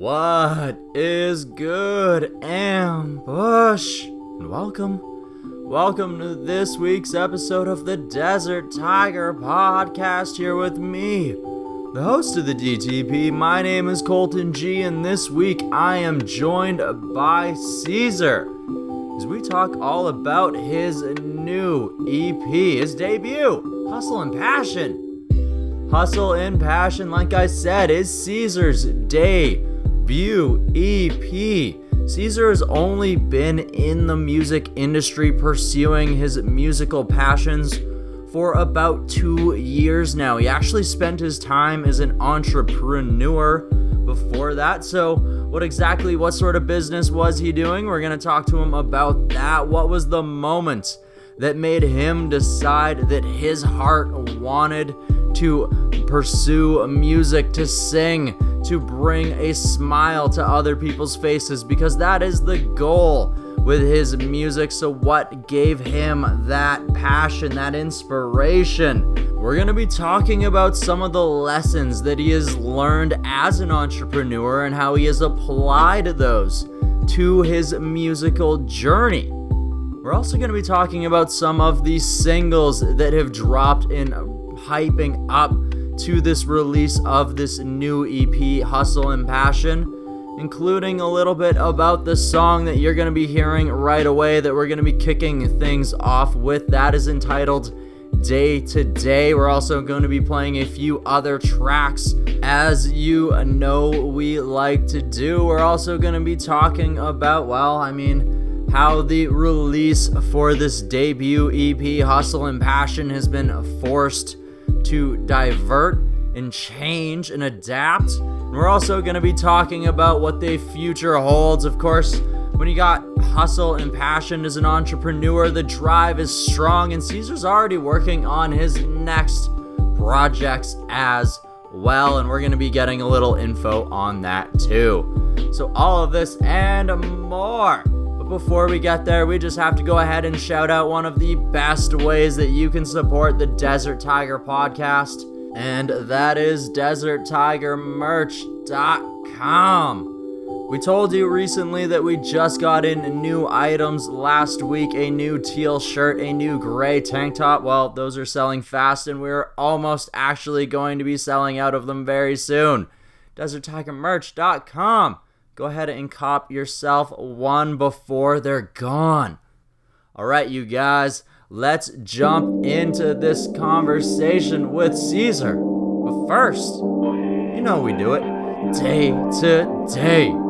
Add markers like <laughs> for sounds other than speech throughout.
What is good, Ambush? And welcome, welcome to this week's episode of the Desert Tiger Podcast here with me, the host of the DTP. My name is Colton G, and this week I am joined by Caesar as we talk all about his new EP, his debut, Hustle and Passion. Hustle and Passion, like I said, is Caesar's debut EP. Caesar has only been in the music industry pursuing his musical passions for about two years now. He actually spent his time as an entrepreneur before that. So, what exactly, what sort of business was he doing? We're going to talk to him about that. What was the moment that made him decide that his heart wanted to pursue music, to sing, to bring a smile to other people's faces because that is the goal with his music. So, what gave him that passion, that inspiration? We're going to be talking about some of the lessons that he has learned as an entrepreneur and how he has applied those to his musical journey. We're also going to be talking about some of the singles that have dropped in hyping up to this release of this new EP, Hustle and Passion, including a little bit about the song that you're going to be hearing right away that we're going to be kicking things off with. That is entitled Day to Day. We're also going to be playing a few other tracks as you know we like to do. We're also going to be talking about, well, I mean, how the release for this debut EP, Hustle and Passion, has been forced to divert and change and adapt. And we're also going to be talking about what the future holds. Of course, when you got hustle and passion as an entrepreneur, the drive is strong, and Caesar's already working on his next projects as well. And we're going to be getting a little info on that too. So, all of this and more before we get there, we just have to go ahead and shout out one of the best ways that you can support the Desert Tiger podcast, and that is DesertTigerMerch.com. We told you recently that we just got in new items last week a new teal shirt, a new gray tank top. Well, those are selling fast, and we're almost actually going to be selling out of them very soon. DesertTigerMerch.com go ahead and cop yourself one before they're gone. All right, you guys, let's jump into this conversation with Caesar. But first, you know we do it day to day.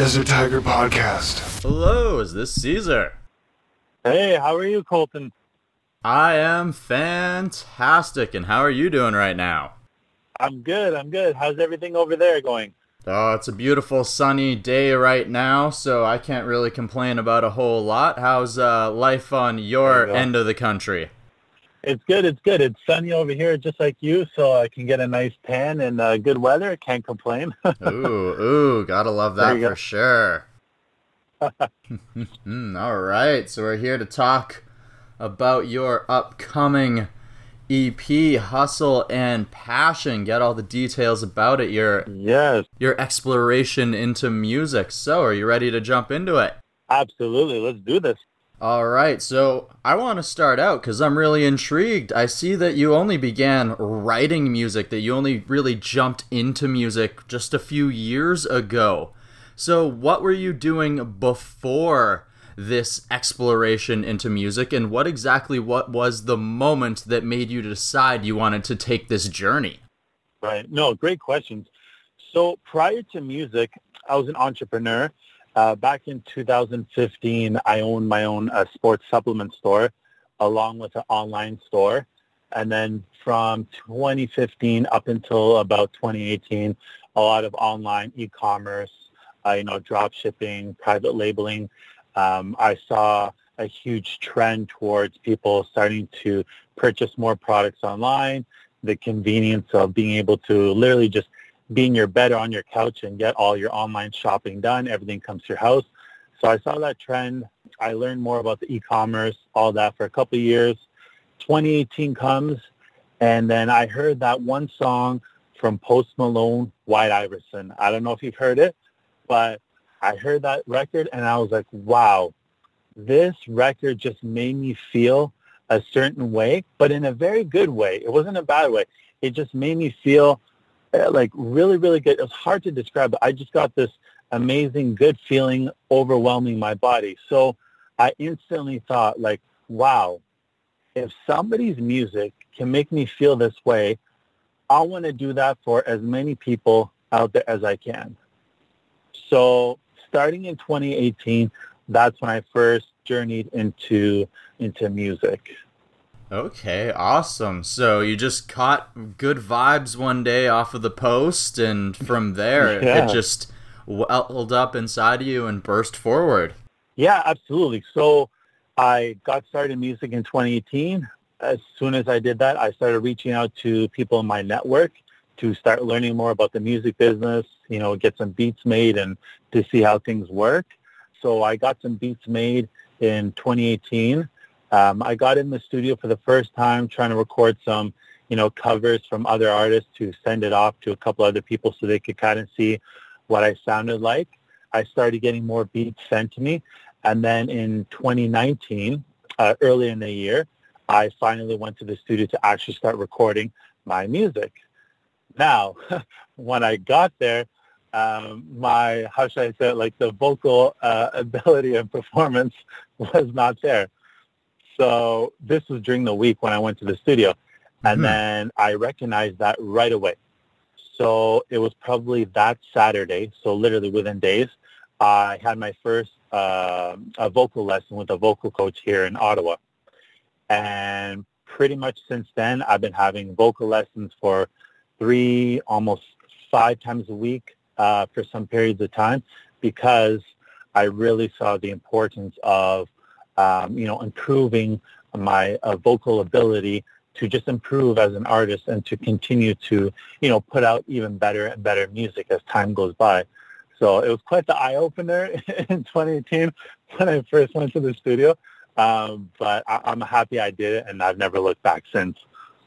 Desert Tiger Podcast. Hello, is this Caesar? Hey, how are you, Colton? I am fantastic, and how are you doing right now? I'm good. I'm good. How's everything over there going? Oh, it's a beautiful sunny day right now, so I can't really complain about a whole lot. How's uh, life on your you end of the country? It's good. It's good. It's sunny over here, just like you, so I can get a nice tan and uh, good weather. Can't complain. <laughs> ooh, ooh, gotta love that you go. for sure. <laughs> <laughs> All right, so we're here to talk about your upcoming EP, Hustle and Passion. Get all the details about it. Your yes, your exploration into music. So, are you ready to jump into it? absolutely. Let's do this. All right, so I want to start out because I'm really intrigued. I see that you only began writing music, that you only really jumped into music just a few years ago. So, what were you doing before this exploration into music, and what exactly what was the moment that made you decide you wanted to take this journey? Right. No, great questions. So prior to music, I was an entrepreneur. Uh, back in 2015, I owned my own uh, sports supplement store along with an online store. And then from 2015 up until about 2018, a lot of online e-commerce, uh, you know, drop shipping, private labeling. Um, I saw a huge trend towards people starting to purchase more products online, the convenience of being able to literally just be in your bed or on your couch and get all your online shopping done. Everything comes to your house. So I saw that trend. I learned more about the e-commerce, all that for a couple of years. 2018 comes, and then I heard that one song from Post Malone, White Iverson. I don't know if you've heard it, but I heard that record and I was like, wow, this record just made me feel a certain way, but in a very good way. It wasn't a bad way. It just made me feel Uh, like really, really good. It was hard to describe, but I just got this amazing, good feeling overwhelming my body. So I instantly thought like, wow, if somebody's music can make me feel this way, I want to do that for as many people out there as I can. So starting in 2018, that's when I first journeyed into into music. Okay, awesome. So you just caught good vibes one day off of the post, and from there Yeah. it just welled up inside of you and burst forward. Yeah, absolutely. So I got started in music in 2018. As soon as I did that, I started reaching out to people in my network to start learning more about the music business, you know, get some beats made and to see how things work. So I got some beats made in 2018. Um, I got in the studio for the first time trying to record some, you know, covers from other artists to send it off to a couple other people so they could kind of see what I sounded like. I started getting more beats sent to me. And then in 2019, uh, early in the year, I finally went to the studio to actually start recording my music. Now, <laughs> when I got there, um, my, how should I say it, like the vocal uh, <laughs> ability and performance <laughs> was not there. So this was during the week when I went to the studio. And Mhm. then I recognized that right away. So it was probably that Saturday, so literally within days, I had my first uh, a vocal lesson with a vocal coach here in Ottawa. And pretty much since then, I've been having vocal lessons for three, almost five times a week uh, for some periods of time because I really saw the importance of, um, you know, improving my uh, vocal ability to just improve as an artist and to continue to, you know, put out even better and better music as time goes by. So it was quite the eye opener <laughs> in 2018 when I first went to the studio. Um, but I, I'm happy I did it, and I've never looked back since.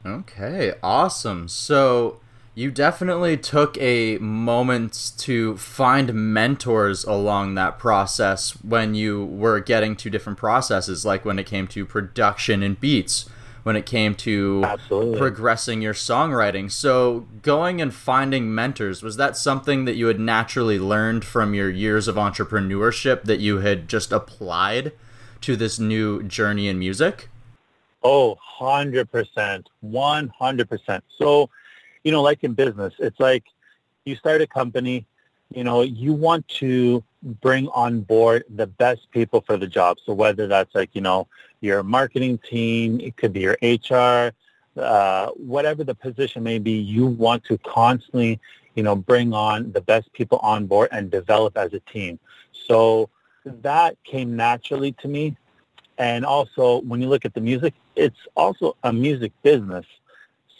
Okay, awesome. So you definitely took a moment to find mentors along that process when you were getting to different processes, like when it came to production and beats, when it came to Absolutely. progressing your songwriting. So, going and finding mentors, was that something that you had naturally learned from your years of entrepreneurship that you had just applied to this new journey in music? Oh, 100%. 100%. So, you know, like in business, it's like you start a company, you know, you want to bring on board the best people for the job. So whether that's like, you know, your marketing team, it could be your HR, uh, whatever the position may be, you want to constantly, you know, bring on the best people on board and develop as a team. So that came naturally to me. And also, when you look at the music, it's also a music business.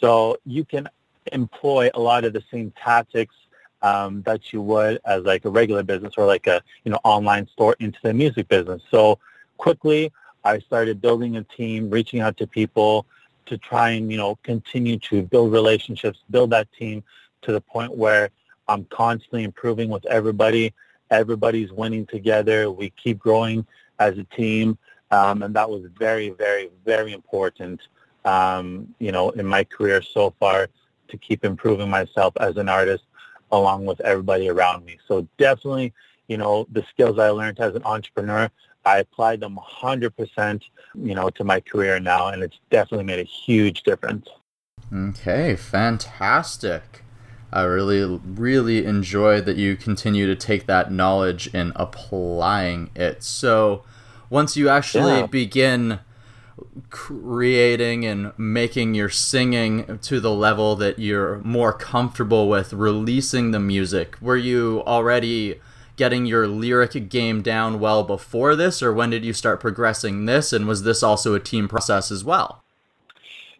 So you can employ a lot of the same tactics um, that you would as like a regular business or like a you know online store into the music business. So quickly, I started building a team, reaching out to people to try and you know continue to build relationships, build that team to the point where I'm constantly improving with everybody. Everybody's winning together. We keep growing as a team, um, and that was very, very, very important. Um, you know, in my career so far to keep improving myself as an artist along with everybody around me. So definitely, you know, the skills I learned as an entrepreneur, I applied them 100%, you know, to my career now, and it's definitely made a huge difference. Okay, fantastic. I really, really enjoy that you continue to take that knowledge and applying it. So, once you actually Yeah. begin creating and making your singing to the level that you're more comfortable with releasing the music, were you already getting your lyric game down well before this, or when did you start progressing this? And was this also a team process as well?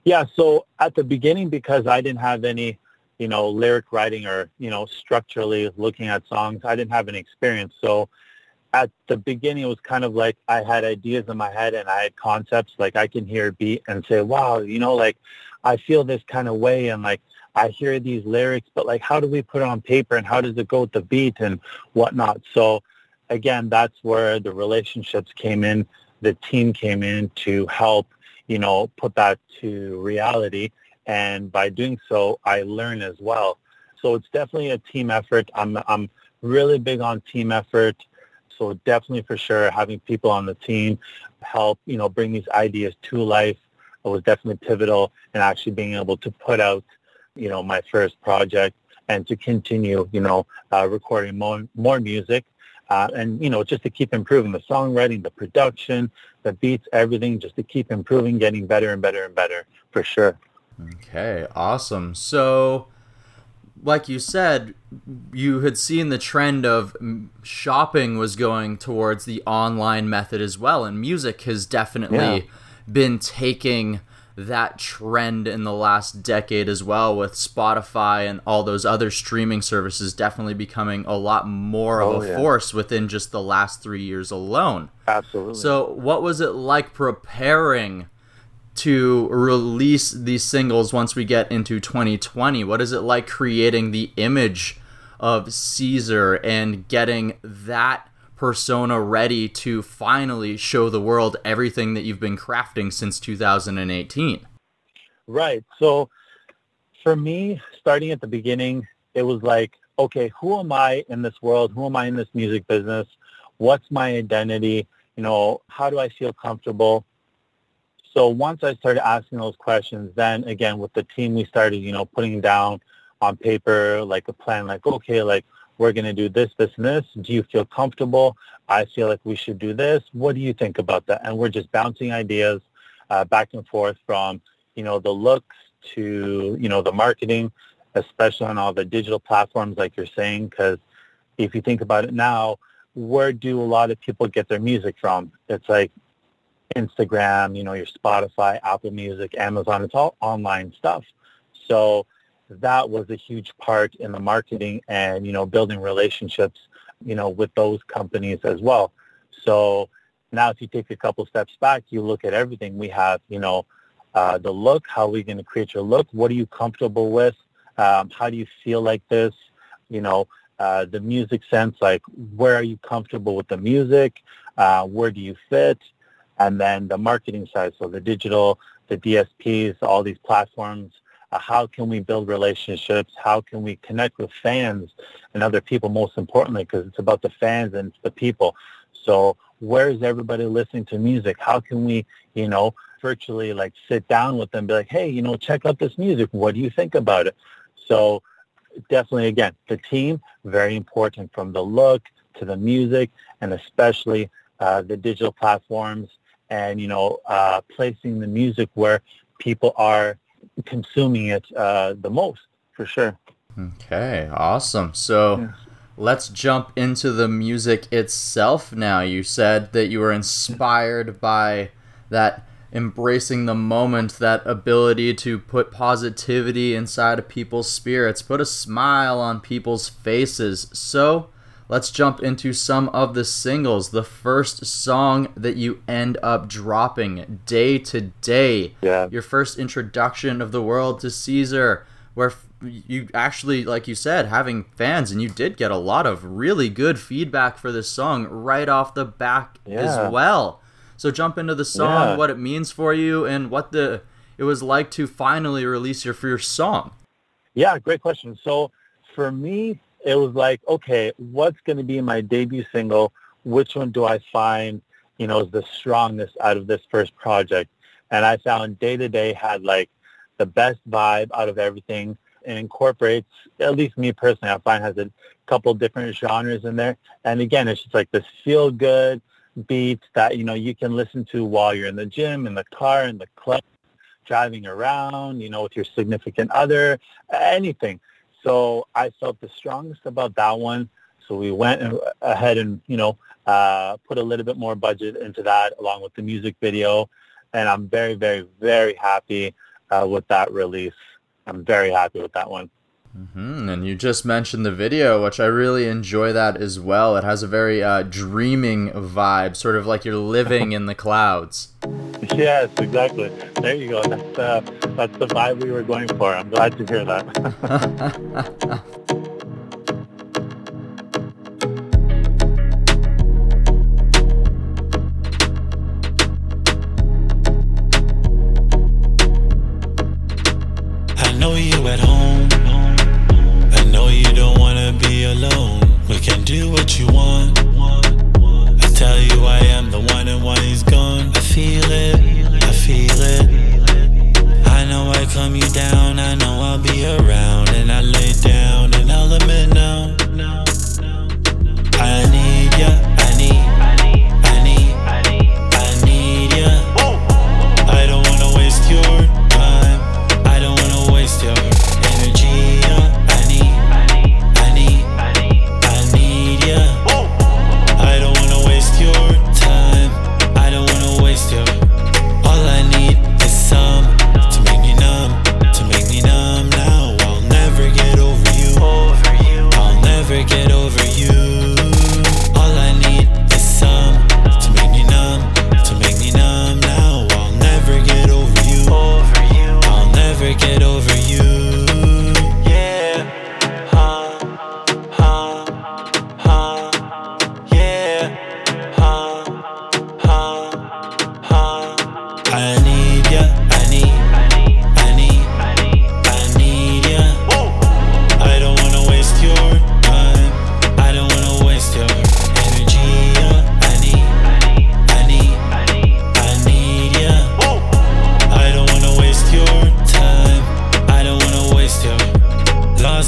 Yeah, so at the beginning, because I didn't have any, you know, lyric writing or, you know, structurally looking at songs, I didn't have any experience. So at the beginning, it was kind of like I had ideas in my head and I had concepts. Like I can hear a beat and say, wow, you know, like I feel this kind of way and like I hear these lyrics, but like how do we put it on paper and how does it go with the beat and whatnot? So again, that's where the relationships came in. The team came in to help, you know, put that to reality. And by doing so, I learn as well. So it's definitely a team effort. I'm, I'm really big on team effort. So definitely for sure having people on the team help, you know, bring these ideas to life was definitely pivotal in actually being able to put out, you know, my first project and to continue, you know, uh, recording more, more music uh, and, you know, just to keep improving the songwriting, the production, the beats, everything, just to keep improving, getting better and better and better for sure. Okay, awesome. So, like you said, you had seen the trend of shopping was going towards the online method as well, and music has definitely Yeah. been taking that trend in the last decade as well with Spotify and all those other streaming services definitely becoming a lot more of Oh, a yeah. force within just the last 3 years alone. Absolutely. So, what was it like preparing to release these singles once we get into 2020? What is it like creating the image of Caesar and getting that persona ready to finally show the world everything that you've been crafting since 2018? Right. So for me, starting at the beginning, it was like, okay, who am I in this world? Who am I in this music business? What's my identity? You know, how do I feel comfortable? So once I started asking those questions, then again with the team, we started, you know, putting down on paper like a plan, like, okay, like we're going to do this, this, and this. Do you feel comfortable? I feel like we should do this. What do you think about that? And we're just bouncing ideas uh, back and forth from, you know, the looks to, you know, the marketing, especially on all the digital platforms like you're saying, because if you think about it now, where do a lot of people get their music from? It's like Instagram, you know, your Spotify, Apple Music, Amazon, it's all online stuff. So that was a huge part in the marketing and, you know, building relationships, you know, with those companies as well. So now if you take a couple steps back, you look at everything we have, you know, uh, the look, how are we going to create your look? What are you comfortable with? Um, how do you feel like this? You know, uh, the music sense, like where are you comfortable with the music? Uh, where do you fit? And then the marketing side, so the digital, the DSPs, all these platforms, uh, how can we build relationships? How can we connect with fans and other people, most importantly, because it's about the fans and the people. So where is everybody listening to music? How can we, you know, virtually like sit down with them be like, hey, you know, check out this music. What do you think about it? So definitely, again, the team, very important from the look to the music and especially uh, the digital platforms and, you know, uh, placing the music where people are consuming it uh, the most, for sure. Okay, awesome. So Yeah. let's jump into the music itself now. You said that you were inspired by that embracing the moment, that ability to put positivity inside of people's spirits, put a smile on people's faces. So let's jump into some of the singles. The first song that you end up dropping, Day to Day Yeah. your first introduction of the world to Caesar, where you actually, like you said, having fans, and you did get a lot of really good feedback for this song right off the back Yeah. as well. So jump into the song, Yeah. what it means for you, and what the it was like to finally release your first song. Yeah, great question. So for me, it was like, okay, what's going to be my debut single? Which one do I find, you know, is the strongest out of this first project? And I found Day to Day had like the best vibe out of everything and incorporates, at least me personally, I find has a couple different genres in there. And again, it's just like this feel good beats that, you know, you can listen to while you're in the gym, in the car, in the club, driving around, you know, with your significant other, anything. So I felt the strongest about that one. So we went ahead and, you know, uh, put a little bit more budget into that along with the music video. And I'm very, very, very happy uh, with that release. I'm very happy with that one. Hmm And you just mentioned the video, which I really enjoy that as well. It has a very uh, dreaming vibe, sort of like you're living in the clouds. <laughs> Yes, exactly. There you go. That's, uh, that's the vibe we were going for. I'm glad to hear that. <laughs> <laughs> do what you want. I tell you I am the one and why he's gone. I feel it, I feel it. I know I calm you down, I know I'll be around. And I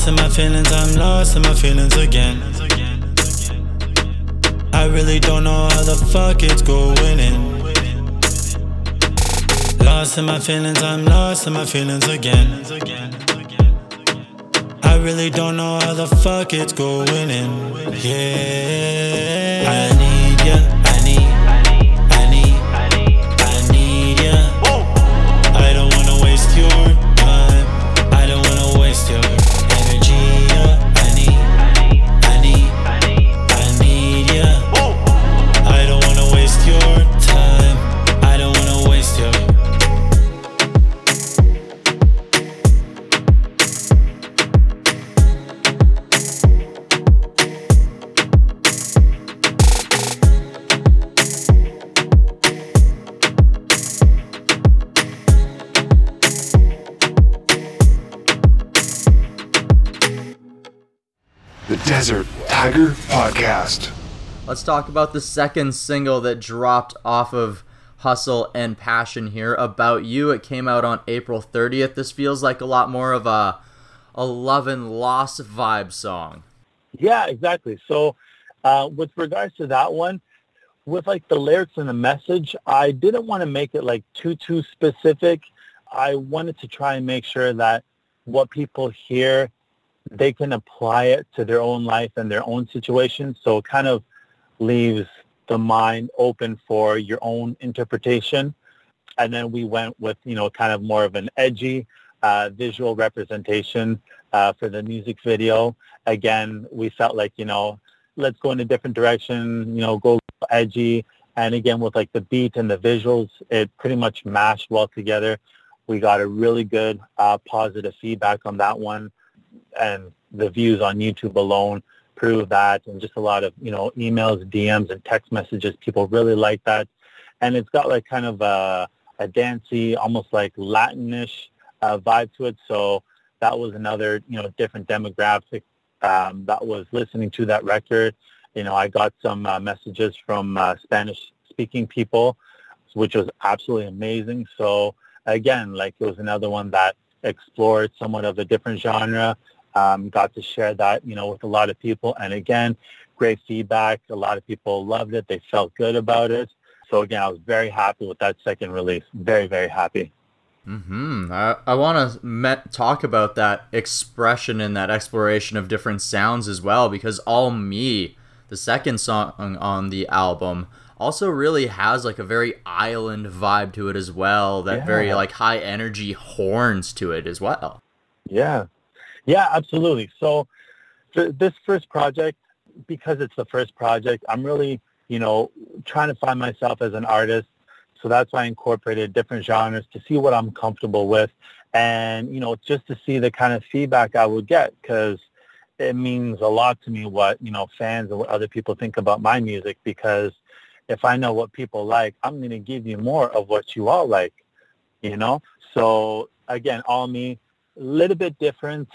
Lost in my feelings, I'm lost in my feelings again. I really don't know how the fuck it's going in. lost in my feelings, I'm lost in my feelings again. I really don't know how the fuck it's going in. Yeah. Let's talk about the second single that dropped off of Hustle and Passion here. About You. It came out on April 30th. This feels like a lot more of a a love and loss vibe song. Yeah, exactly. So uh, with regards to that one, with like the lyrics and the message, I didn't want to make it like too, too specific. I wanted to try and make sure that what people hear, they can apply it to their own life and their own situation. So kind of leaves the mind open for your own interpretation. And then we went with, you know, kind of more of an edgy uh, visual representation uh, for the music video. Again, we felt like, you know, let's go in a different direction, you know, go edgy. And again, with like the beat and the visuals, it pretty much mashed well together. We got a really good uh, positive feedback on that one. And the views on YouTube alone prove that. And just a lot of, you know, emails, DMs, and text messages. People really like that. And it's got like kind of a, a dancey, almost like Latinish uh, vibe to it. So that was another, you know, different demographic um, that was listening to that record. You know, I got some uh, messages from uh, Spanish-speaking people, which was absolutely amazing. So again, like it was another one that explored somewhat of a different genre. Um, got to share that, you know, with a lot of people. And again, great feedback. A lot of people loved it. They felt good about it. So again, I was very happy with that second release. Very, very happy. Hmm. I, I want to talk about that expression and that exploration of different sounds as well, because All Me, the second song on the album, also really has like a very island vibe to it as well. That very like high energy horns to it as well. Yeah, yeah, absolutely. So th- this first project, because it's the first project, I'm really, you know, trying to find myself as an artist. So that's why I incorporated different genres to see what I'm comfortable with and, you know, just to see the kind of feedback I would get because it means a lot to me what, you know, fans and what other people think about my music because if I know what people like, I'm going to give you more of what you all like, you know? So again, all me, a little bit different.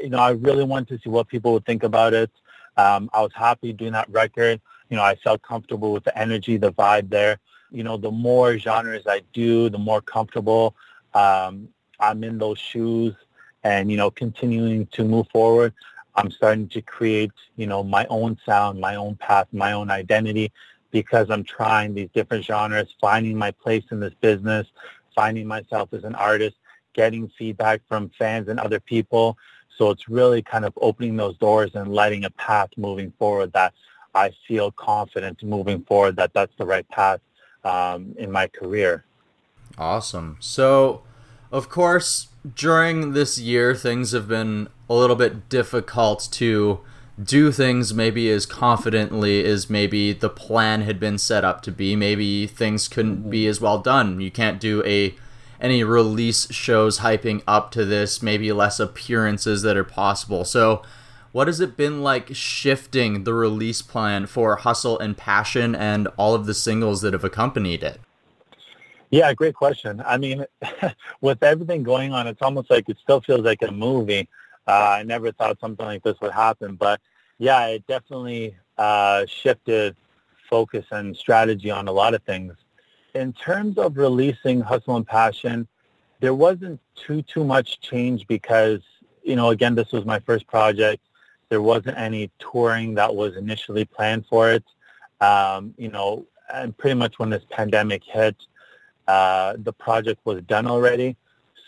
You know, I really wanted to see what people would think about it. Um, I was happy doing that record. You know, I felt comfortable with the energy, the vibe there. You know, the more genres I do, the more comfortable um, I'm in those shoes and, you know, continuing to move forward. I'm starting to create, you know, my own sound, my own path, my own identity because I'm trying these different genres, finding my place in this business, finding myself as an artist, getting feedback from fans and other people. So it's really kind of opening those doors and lighting a path moving forward that I feel confident moving forward that that's the right path um, in my career. Awesome. So, of course, during this year, things have been a little bit difficult to do things maybe as confidently as maybe the plan had been set up to be. Maybe things couldn't be as well done. You can't do a any release shows hyping up to this, maybe less appearances that are possible. So, what has it been like shifting the release plan for Hustle and Passion and all of the singles that have accompanied it? Yeah, great question. I mean, <laughs> with everything going on, it's almost like it still feels like a movie. Uh, I never thought something like this would happen, but yeah, it definitely uh, shifted focus and strategy on a lot of things. In terms of releasing Hustle and Passion, there wasn't too too much change because you know again this was my first project. There wasn't any touring that was initially planned for it. Um, you know, and pretty much when this pandemic hit, uh, the project was done already.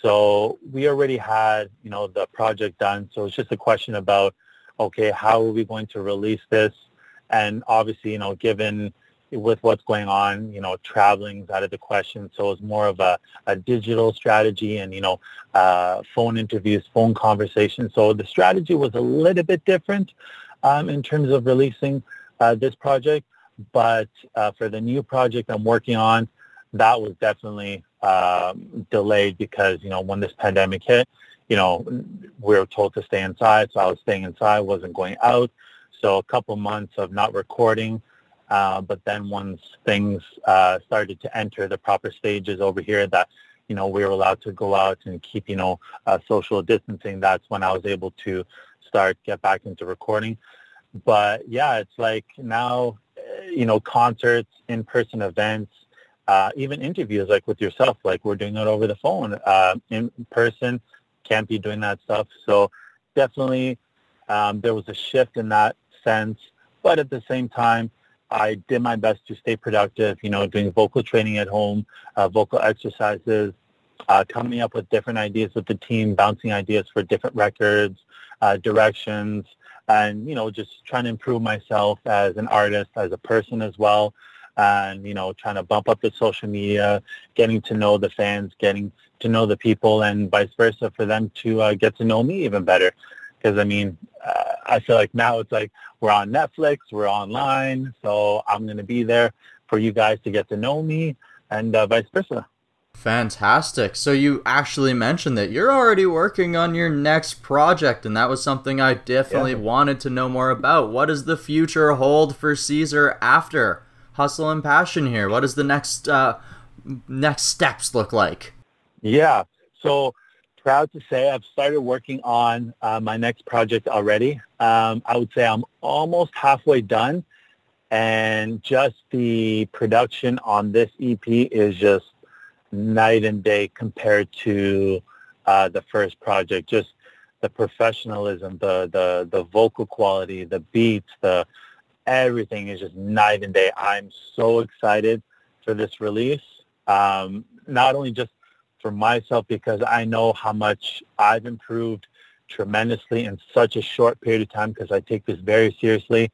So we already had, you know, the project done. So it's just a question about, okay, how are we going to release this? And obviously, you know, given with what's going on, you know, traveling is out of the question. So it's more of a, a digital strategy and, you know, uh, phone interviews, phone conversations. So the strategy was a little bit different um, in terms of releasing uh, this project. But uh, for the new project I'm working on, that was definitely um, delayed because, you know, when this pandemic hit, you know, we were told to stay inside. So I was staying inside, wasn't going out. So a couple months of not recording. Uh, but then once things uh, started to enter the proper stages over here that, you know, we were allowed to go out and keep, you know, uh, social distancing, that's when I was able to start, get back into recording. But yeah, it's like now, uh, you know, concerts, in-person events, uh, even interviews like with yourself, like we're doing it over the phone, uh, in person, can't be doing that stuff. So definitely um, there was a shift in that sense. But at the same time, I did my best to stay productive, you know, doing vocal training at home, uh, vocal exercises, uh, coming up with different ideas with the team, bouncing ideas for different records, uh, directions, and, you know, just trying to improve myself as an artist, as a person as well, and, you know, trying to bump up the social media, getting to know the fans, getting to know the people, and vice versa for them to uh, get to know me even better. Because I mean, uh, I feel like now it's like we're on Netflix, we're online, so I'm going to be there for you guys to get to know me and uh, vice versa. Fantastic. So you actually mentioned that you're already working on your next project, and that was something I definitely Yeah. wanted to know more about. What does the future hold for Caesar after Hustle and Passion here? What does the next uh, next steps look like? Yeah, so proud to say I've started working on uh, my next project already. Um, I would say I'm almost halfway done, and just the production on this EP is just night and day compared to uh, the first project. Just the professionalism, the the the vocal quality, the beats, the everything is just night and day. I'm so excited for this release. Um, not only just for myself because I know how much I've improved tremendously in such a short period of time because I take this very seriously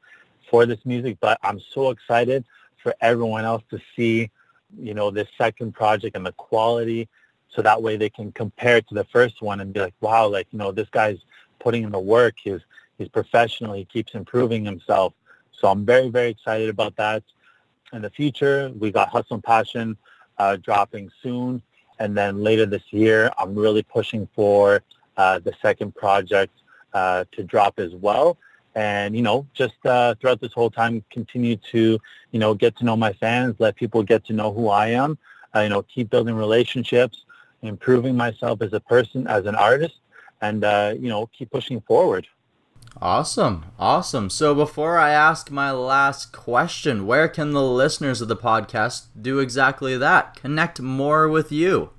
for this music, but I'm so excited for everyone else to see, you know, this second project and the quality so that way they can compare it to the first one and be like, wow, like, you know, this guy's putting in the work. He's, he's professional. He keeps improving himself. So I'm very, very excited about that. In the future, we got Hustle and Passion uh, dropping soon. And then later this year, I'm really pushing for uh, the second project uh, to drop as well. And, you know, just uh, throughout this whole time, continue to, you know, get to know my fans, let people get to know who I am, uh, you know, keep building relationships, improving myself as a person, as an artist, and, uh, you know, keep pushing forward. Awesome, awesome. So before I ask my last question, where can the listeners of the podcast do exactly that? Connect more with you.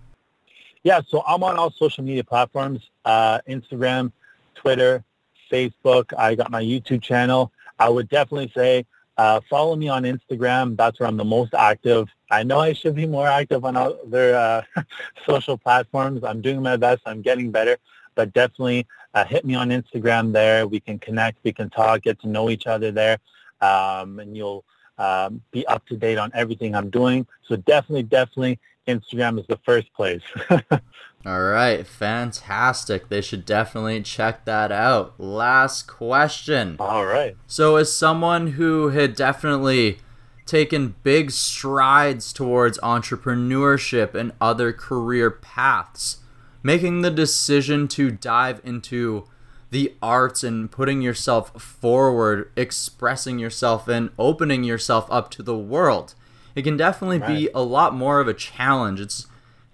Yeah, so I'm on all social media platforms, uh, Instagram, Twitter, Facebook. I got my YouTube channel. I would definitely say uh, follow me on Instagram. That's where I'm the most active. I know I should be more active on other uh, <laughs> social platforms. I'm doing my best. I'm getting better. But definitely uh, hit me on Instagram there. We can connect. We can talk, get to know each other there. Um, and you'll um, be up to date on everything I'm doing. So definitely, definitely Instagram is the first place. <laughs> All right, fantastic. They should definitely check that out. Last question. All right. So, as someone who had definitely taken big strides towards entrepreneurship and other career paths, making the decision to dive into the arts and putting yourself forward, expressing yourself, and opening yourself up to the world, it can definitely be a lot more of a challenge. It's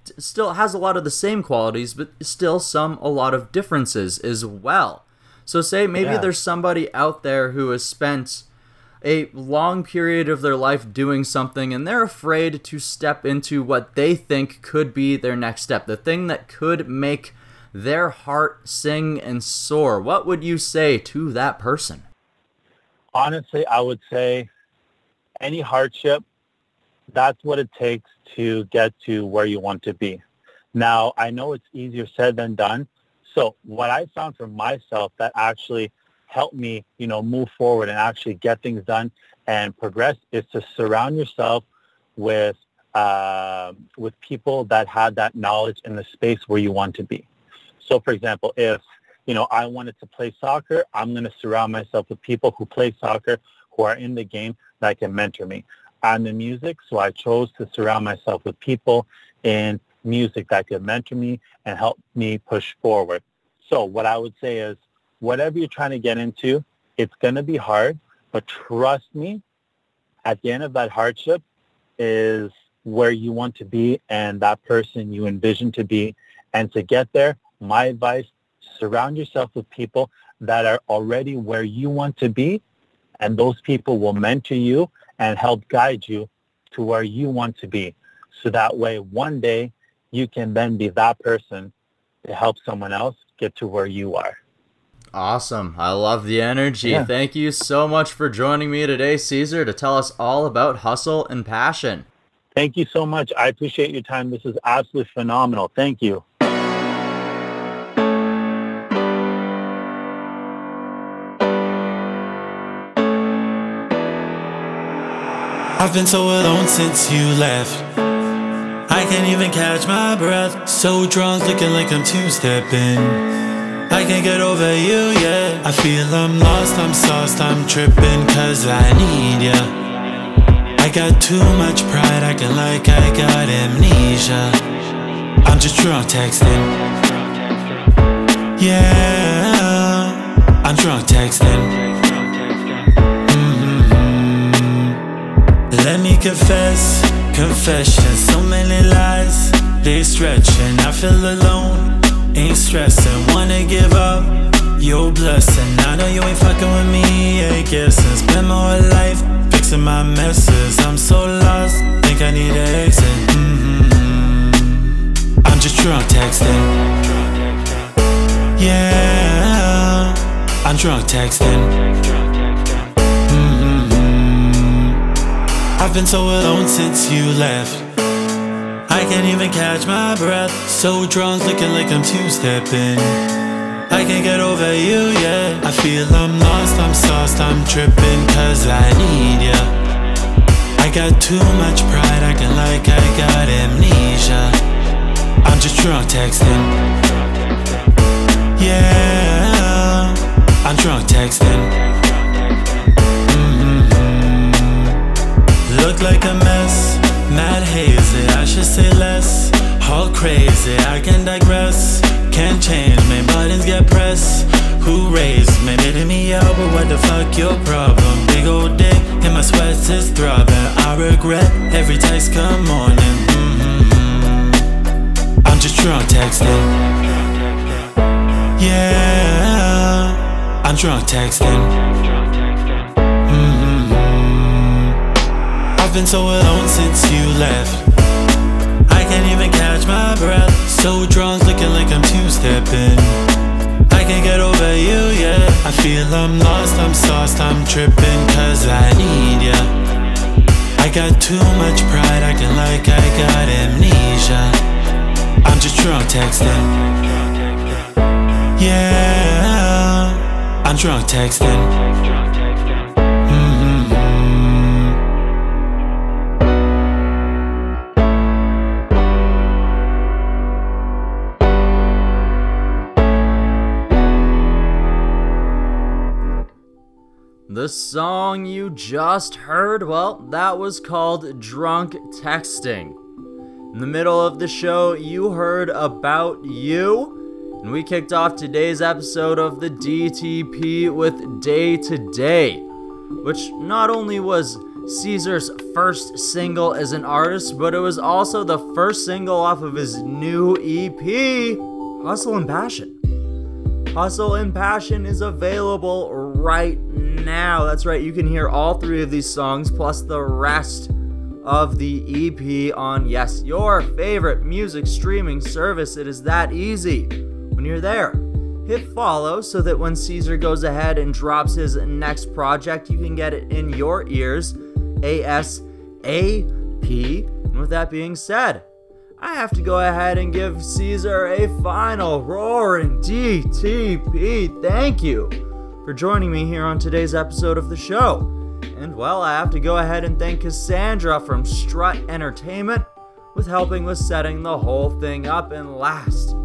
it still has a lot of the same qualities, but still some a lot of differences as well. So say maybe Yeah. there's somebody out there who has spent a long period of their life doing something and they're afraid to step into what they think could be their next step, the thing that could make their heart sing and soar. What would you say to that person? Honestly, I would say any hardship that's what it takes to get to where you want to be. Now, I know it's easier said than done. So what I found for myself that actually helped me, you know, move forward and actually get things done and progress is to surround yourself with uh, with people that have that knowledge in the space where you want to be. So, for example, if you know I wanted to play soccer, I'm going to surround myself with people who play soccer, who are in the game that can mentor me. I'm in music, so I chose to surround myself with people in music that could mentor me and help me push forward. So what I would say is whatever you're trying to get into, it's going to be hard, but trust me, at the end of that hardship is where you want to be and that person you envision to be. And to get there, my advice, surround yourself with people that are already where you want to be, and those people will mentor you and help guide you to where you want to be. So that way, one day, you can then be that person to help someone else get to where you are. Awesome. I love the energy. Yeah. Thank you so much for joining me today, Caesar, to tell us all about hustle and passion. Thank you so much. I appreciate your time. This is absolutely phenomenal. Thank you. I've been so alone since you left. I can't even catch my breath. So drunk, looking like I'm two-stepping. I can't get over you yeah. I feel I'm lost, I'm sauced, I'm tripping cause I need ya. I got too much pride, acting like I got amnesia. I'm just drunk texting. Yeah, I'm drunk texting. Mmm, Let me confess, confession. So many lies, they stretching. I feel alone, ain't stressing. Wanna give up, your blessing. I know you ain't fucking with me, I guess. And spend my whole life fixing my messes. I'm so lost, think I need an exit. Mm-hmm. I'm just drunk texting. Yeah, I'm drunk texting. I've been so alone since you left. I can't even catch my breath. So drunk, looking like I'm two-stepping. I can't get over you yet. I feel I'm lost, I'm sauced, I'm tripping cause I need ya. I got too much pride, acting like I got amnesia. I'm just drunk texting. Yeah, I'm drunk texting. Mm-hmm. Look like a mess, mad hazy. I should say less. All crazy, I can digress. Can't change my buttons get pressed. Who raised me? Bidding me out, but what the fuck your problem? Big old dick in my sweats is throbbing. I regret every text come morning. Mm-hmm. I'm just drunk texting. Yeah, I'm drunk texting. Been so alone since you left. I can't even catch my breath. So drunk, looking like I'm two-stepping. I can't get over you yet. I feel I'm lost, I'm sauced, I'm tripping cause I need ya. I got too much pride, acting like I got amnesia. I'm just drunk texting. Yeah, I'm drunk texting. The song you just heard, well, that was called Drunk Texting. In the middle of the show, you heard About You, and we kicked off today's episode of the DTP with Day to Day, which not only was Caesar's first single as an artist, but it was also the first single off of his new EP, Hustle and Passion. Hustle and Passion is available right now. That's right, you can hear all three of these songs plus the rest of the EP on, yes, your favorite music streaming service. It is that easy. When you're there, hit follow so that when Caesar goes ahead and drops his next project, you can get it in your ears ASAP. And with that being said, I have to go ahead and give Caesar a final roaring DTP. Thank you for joining me here on today's episode of the show. And well, I have to go ahead and thank Cassandra from Strut Entertainment with helping with setting the whole thing up. And last,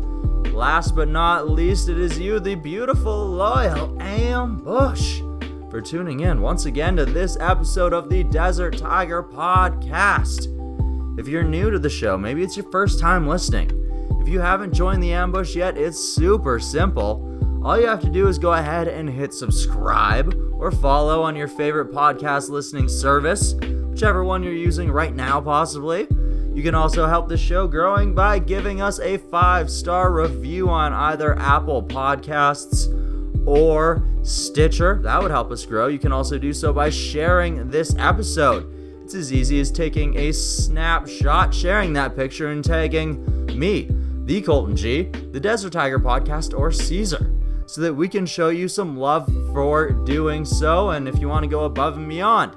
last but not least, it is you, the beautiful, loyal Ambush, for tuning in once again to this episode of the Desert Tiger Podcast. If you're new to the show, maybe it's your first time listening. If you haven't joined the ambush yet, it's super simple. All you have to do is go ahead and hit subscribe or follow on your favorite podcast listening service, whichever one you're using right now, possibly. You can also help the show growing by giving us a five star review on either Apple Podcasts or Stitcher. That would help us grow. You can also do so by sharing this episode. It's as easy as taking a snapshot, sharing that picture, and tagging me, the Colton G, the Desert Tiger Podcast, or Caesar, so that we can show you some love for doing so. And if you want to go above and beyond,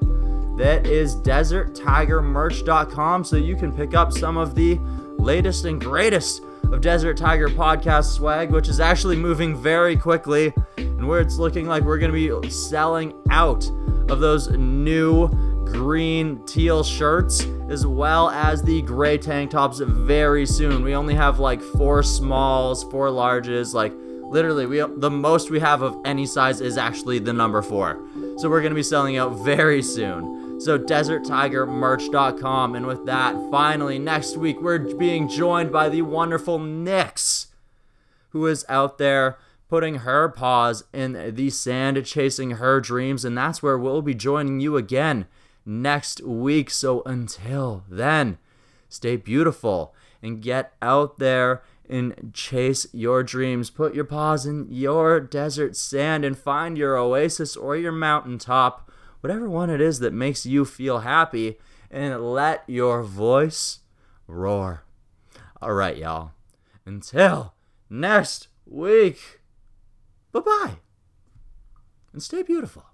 that is deserttigermerch.com so you can pick up some of the latest and greatest of Desert Tiger podcast swag, which is actually moving very quickly and where it's looking like we're going to be selling out of those new green teal shirts as well as the gray tank tops very soon. We only have like four smalls, four larges, like literally we the most we have of any size is actually the number 4. So we're going to be selling out very soon. So deserttigermerch.com and with that, finally next week we're being joined by the wonderful Nyx who is out there putting her paws in the sand chasing her dreams and that's where we'll be joining you again next week. So until then, stay beautiful and get out there and chase your dreams. Put your paws in your desert sand and find your oasis or your mountaintop, whatever one it is that makes you feel happy, and let your voice roar. All right, y'all. Until next week, bye bye. And stay beautiful.